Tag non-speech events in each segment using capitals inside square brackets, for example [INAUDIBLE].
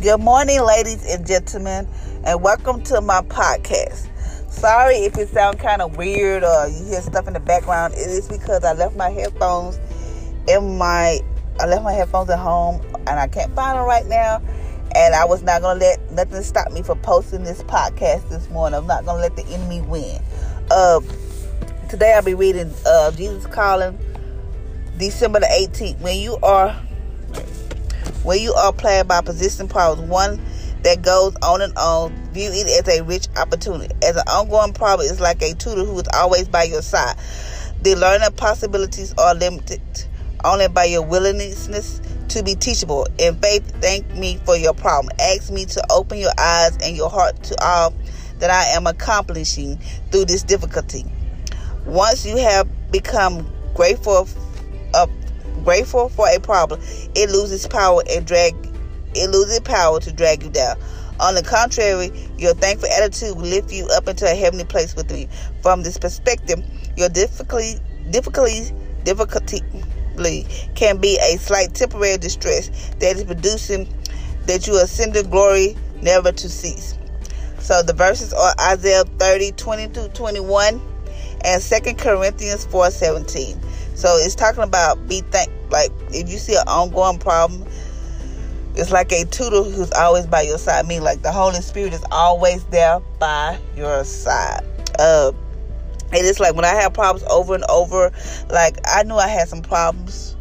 Good morning, ladies and gentlemen, and welcome to my podcast. Sorry if it sounds kind of weird or you hear stuff in the background. It is because I left my headphones in my I left my headphones at home and I can't find them right now. And I was not gonna let nothing stop me from posting this podcast this morning. I'm not gonna let the enemy win. Uh, today I'll be reading uh, Jesus Calling, December the 18th. When you are when you are playing by position problems, one that goes on and on, view it as a rich opportunity. As an ongoing problem, it's like a tutor who is always by your side. The learning possibilities are limited only by your willingness to be teachable. In faith, thank me for your problem. Ask me to open your eyes and your heart to all that I am accomplishing through this difficulty. Once you have become grateful uh, grateful for a problem, it loses power and drag it loses power to drag you down. On the contrary, your thankful attitude will lift you up into a heavenly place with me. From this perspective, your difficulty difficulty difficulty can be a slight temporary distress that is producing that you ascend to glory never to cease. So the verses are Isaiah 30, 20 through 21 and Second Corinthians 4, 17. So it's talking about be thank like if you see an ongoing problem, it's like a tutor who's always by your side. I mean like the Holy Spirit is always there by your side. Uh and it's like when I have problems over and over, like I knew I had some problems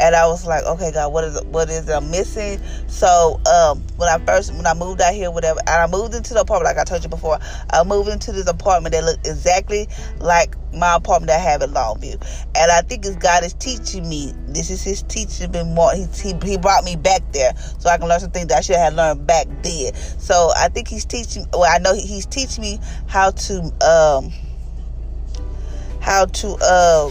and I was like, okay, God, what is what is I'm missing? So um, when I first when I moved out here, whatever, and I moved into the apartment, like I told you before, I moved into this apartment that looked exactly like my apartment that I have in Longview, and I think it's God is teaching me. This is His teaching me more. He, he He brought me back there so I can learn some things that I should have learned back then. So I think He's teaching. Well, I know He's teaching me how to um how to uh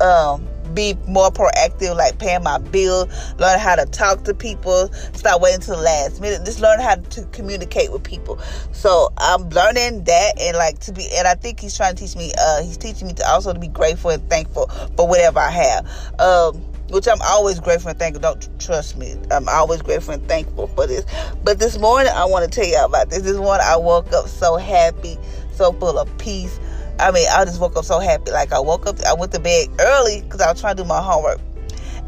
um be more proactive, like paying my bill, learn how to talk to people, stop waiting till the last minute, just learn how to communicate with people. So I'm learning that and like to be, and I think he's trying to teach me, uh, he's teaching me to also to be grateful and thankful for whatever I have. Um, which I'm always grateful and thankful. Don't trust me. I'm always grateful and thankful for this. But this morning, I want to tell y'all about this. This morning, I woke up so happy, so full of peace I mean, I just woke up so happy. Like I woke up, I went to bed early because I was trying to do my homework,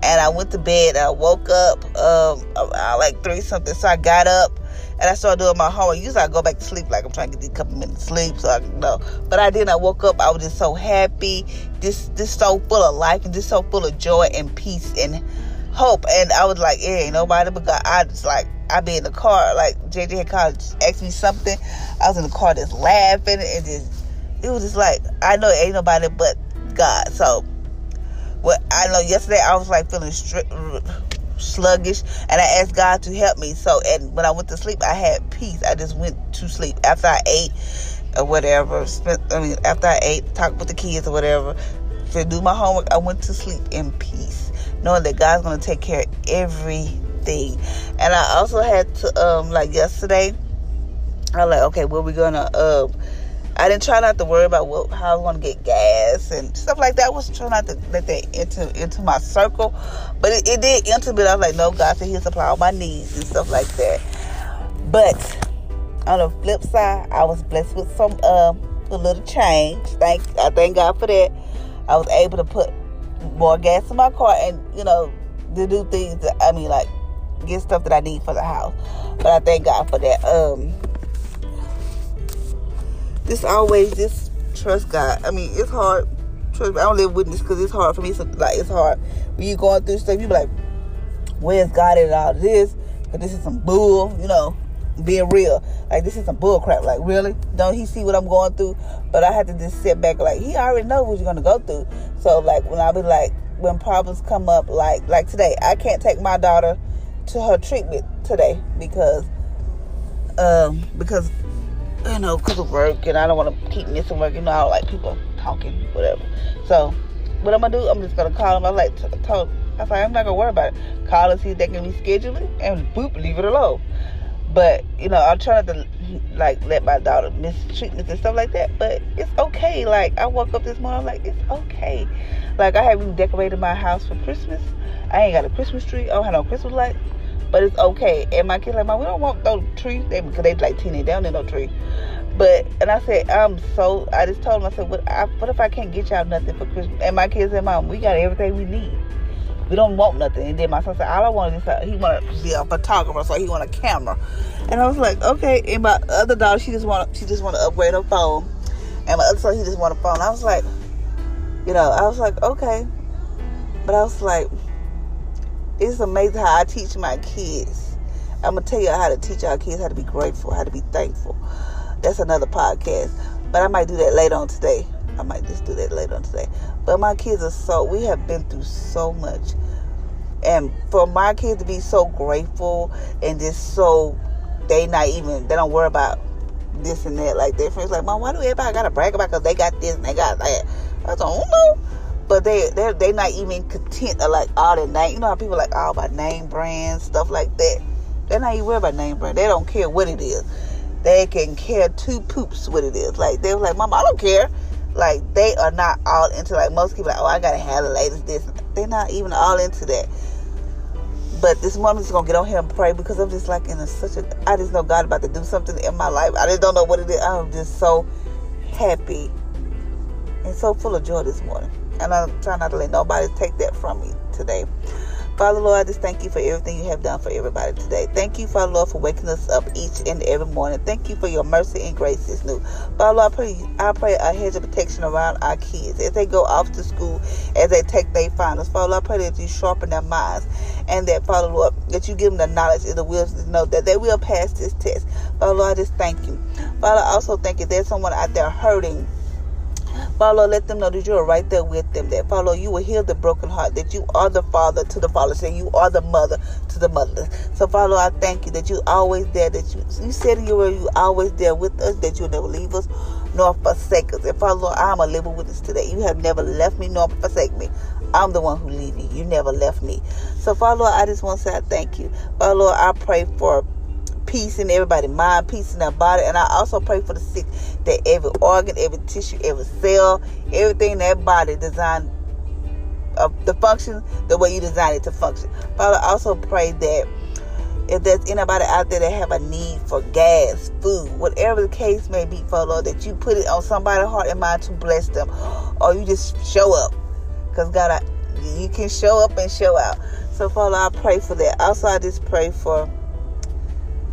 and I went to bed. I woke up um like three something, so I got up and I started doing my homework. Usually I go back to sleep, like I'm trying to get a couple minutes sleep, so I can know. But I didn't. I woke up. I was just so happy, just just so full of life, and just so full of joy and peace and hope. And I was like, yeah, ain't nobody but God. I just like I be in the car, like JJ had called, asked me something. I was in the car just laughing and just it was just like I know it ain't nobody but God. So, what I know yesterday I was like feeling sluggish, and I asked God to help me. So, and when I went to sleep, I had peace. I just went to sleep after I ate or whatever. Spent, I mean, after I ate, talked with the kids or whatever, to do my homework, I went to sleep in peace, knowing that God's gonna take care of everything. And I also had to, um, like yesterday, I was like, okay, what we gonna. Uh, I didn't try not to worry about what, how I was going to get gas and stuff like that. I was trying not to let that into into my circle, but it, it did enter. But I was like, no, God said He'll supply all my needs and stuff like that. But on the flip side, I was blessed with some uh, a little change. Thank I thank God for that. I was able to put more gas in my car and you know to do things that I mean like get stuff that I need for the house. But I thank God for that. Um just always just trust God. I mean, it's hard. Trust me, I don't live with this because it's hard for me. So, like, it's hard when you going through stuff. You be like, "Where's God in all this?" But this is some bull, you know. Being real, like this is some bull crap. Like, really? Don't he see what I'm going through? But I had to just sit back, like he already know what you're gonna go through. So, like, when I be like, when problems come up, like, like today, I can't take my daughter to her treatment today because, um, because you know, because of work, and I don't want to keep missing work. You know, I don't like people talking, whatever. So, what I'm gonna do? I'm just gonna call them. I like to talk. I was like, I'm not gonna worry about it. Call and see if they can reschedule it, and boop, leave it alone. But you know, I'm trying to like let my daughter miss treatments and stuff like that. But it's okay. Like I woke up this morning, I'm like it's okay. Like I haven't decorated my house for Christmas. I ain't got a Christmas tree. I don't have no Christmas light. But it's okay. And my kids like, Mom, we don't want no tree. They because they like teenage, they don't need no tree. But and I said, I'm so. I just told them, I said, what, I, what if I can't get y'all nothing for Christmas? And my kids said, Mom, we got everything we need. We don't want nothing. And then my son said, all I want is he want to be a photographer, so he want a camera. And I was like, okay. And my other daughter, she just want she just want to upgrade her phone. And my other son, he just want a phone. I was like, you know, I was like, okay. But I was like, it's amazing how I teach my kids. I'm gonna tell you how to teach our kids how to be grateful, how to be thankful. That's another podcast. But I might do that later on today. I might just do that later on today. But my kids are so we have been through so much. And for my kids to be so grateful and just so they not even they don't worry about this and that like their friends like, Mom, why do everybody gotta brag about because they got this and they got that? I don't know. But they they they not even content of like all the name. You know how people like all about name brands stuff like that. They're not even worried about name brand. They don't care what it is they can care two poops what it is. Like they were like, Mama, I don't care. Like they are not all into like most people like, oh I gotta have the latest this. They're not even all into that. But this woman's gonna get on here and pray because I'm just like in a, such a I just know God about to do something in my life. I just don't know what it is. I'm just so happy and so full of joy this morning. And I'm trying not to let nobody take that from me today. Father Lord, I just thank you for everything you have done for everybody today. Thank you, Father Lord, for waking us up each and every morning. Thank you for your mercy and grace is new. Father Lord, I pray, I pray a hedge of protection around our kids as they go off to school, as they take their finals. Father Lord, I pray that you sharpen their minds and that, Father Lord, that you give them the knowledge and the wisdom to know that they will pass this test. Father Lord, I just thank you. Father, I also thank you there's someone out there hurting Father, let them know that you are right there with them. That, Father, you will heal the broken heart. That you are the father to the fatherless and you are the mother to the motherless. So, Father, I thank you that you always there. That you, you said you were you always there with us. That you'll never leave us nor forsake us. And, Father, I'm a living witness today. You have never left me nor forsake me. I'm the one who leave you. You never left me. So, Father, I just want to say I thank you. Father, I pray for peace in everybody' mind, peace in their body. And I also pray for the sick that every organ, every tissue, every cell, everything in that body designed uh, the function the way you designed it to function. Father, I also pray that if there's anybody out there that have a need for gas, food, whatever the case may be, Father, Lord, that you put it on somebody's heart and mind to bless them, or you just show up, because God, I, you can show up and show out. So, Father, I pray for that. Also, I just pray for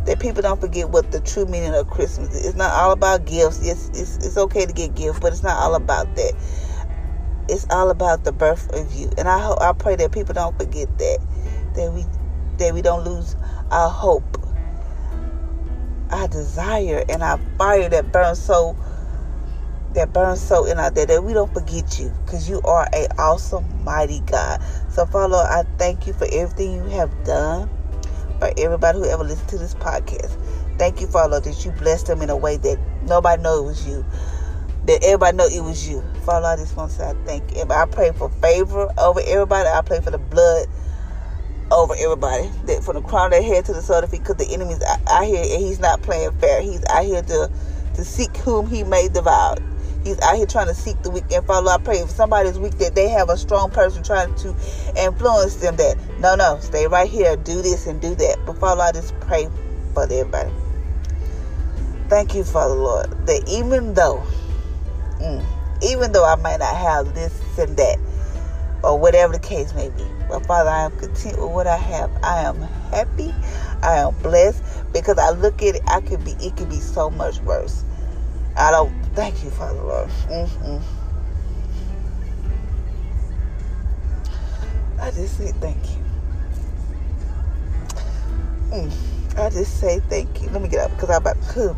that people don't forget what the true meaning of Christmas is. It's not all about gifts. It's, it's, it's okay to get gifts, but it's not all about that. It's all about the birth of you. And I hope I pray that people don't forget that. That we that we don't lose our hope, our desire, and our fire that burns so that burns so in our day that we don't forget you because you are a awesome mighty God. So Father, I thank you for everything you have done everybody who ever listened to this podcast. Thank you, Father, that you blessed them in a way that nobody know it was you. That everybody know it was you. Father, I just want to say I thank you. I pray for favor over everybody. I pray for the blood over everybody. That from the crown of their head to the sole of their feet, because the enemy's out here and he's not playing fair. He's out here to to seek whom he may devour. He's out here trying to seek the weak and follow. I pray if somebody's weak that they have a strong person trying to influence them that no, no, stay right here, do this and do that. But Father, I just pray for everybody. Thank you, Father Lord, that even though, mm, even though I might not have this and that, or whatever the case may be, but Father, I am content with what I have. I am happy. I am blessed because I look at it. I could be. It could be so much worse. I don't thank you, Father Lord. Mm-hmm. I just say thank you. Mm. I just say thank you. Let me get up because I'm about to.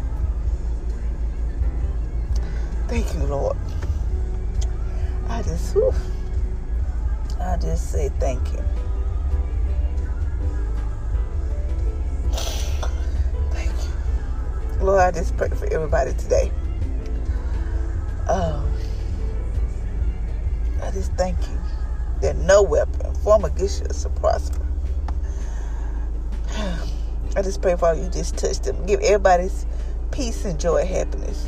Thank you, Lord. I just, whew, I just say thank you. Thank you. Lord, I just pray for everybody today. Thank you that no weapon form against you shall prosper. [SIGHS] I just pray, Father, you just touch them. Give everybody peace and joy and happiness.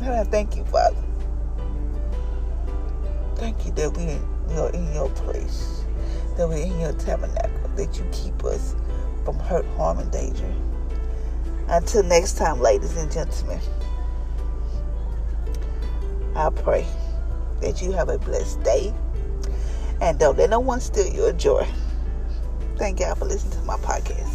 And I thank you, Father. Thank you that we are in your place, that we're in your tabernacle. that you keep us from hurt, harm, and danger. Until next time, ladies and gentlemen, I pray that you have a blessed day and don't let no one steal your joy. Thank y'all for listening to my podcast.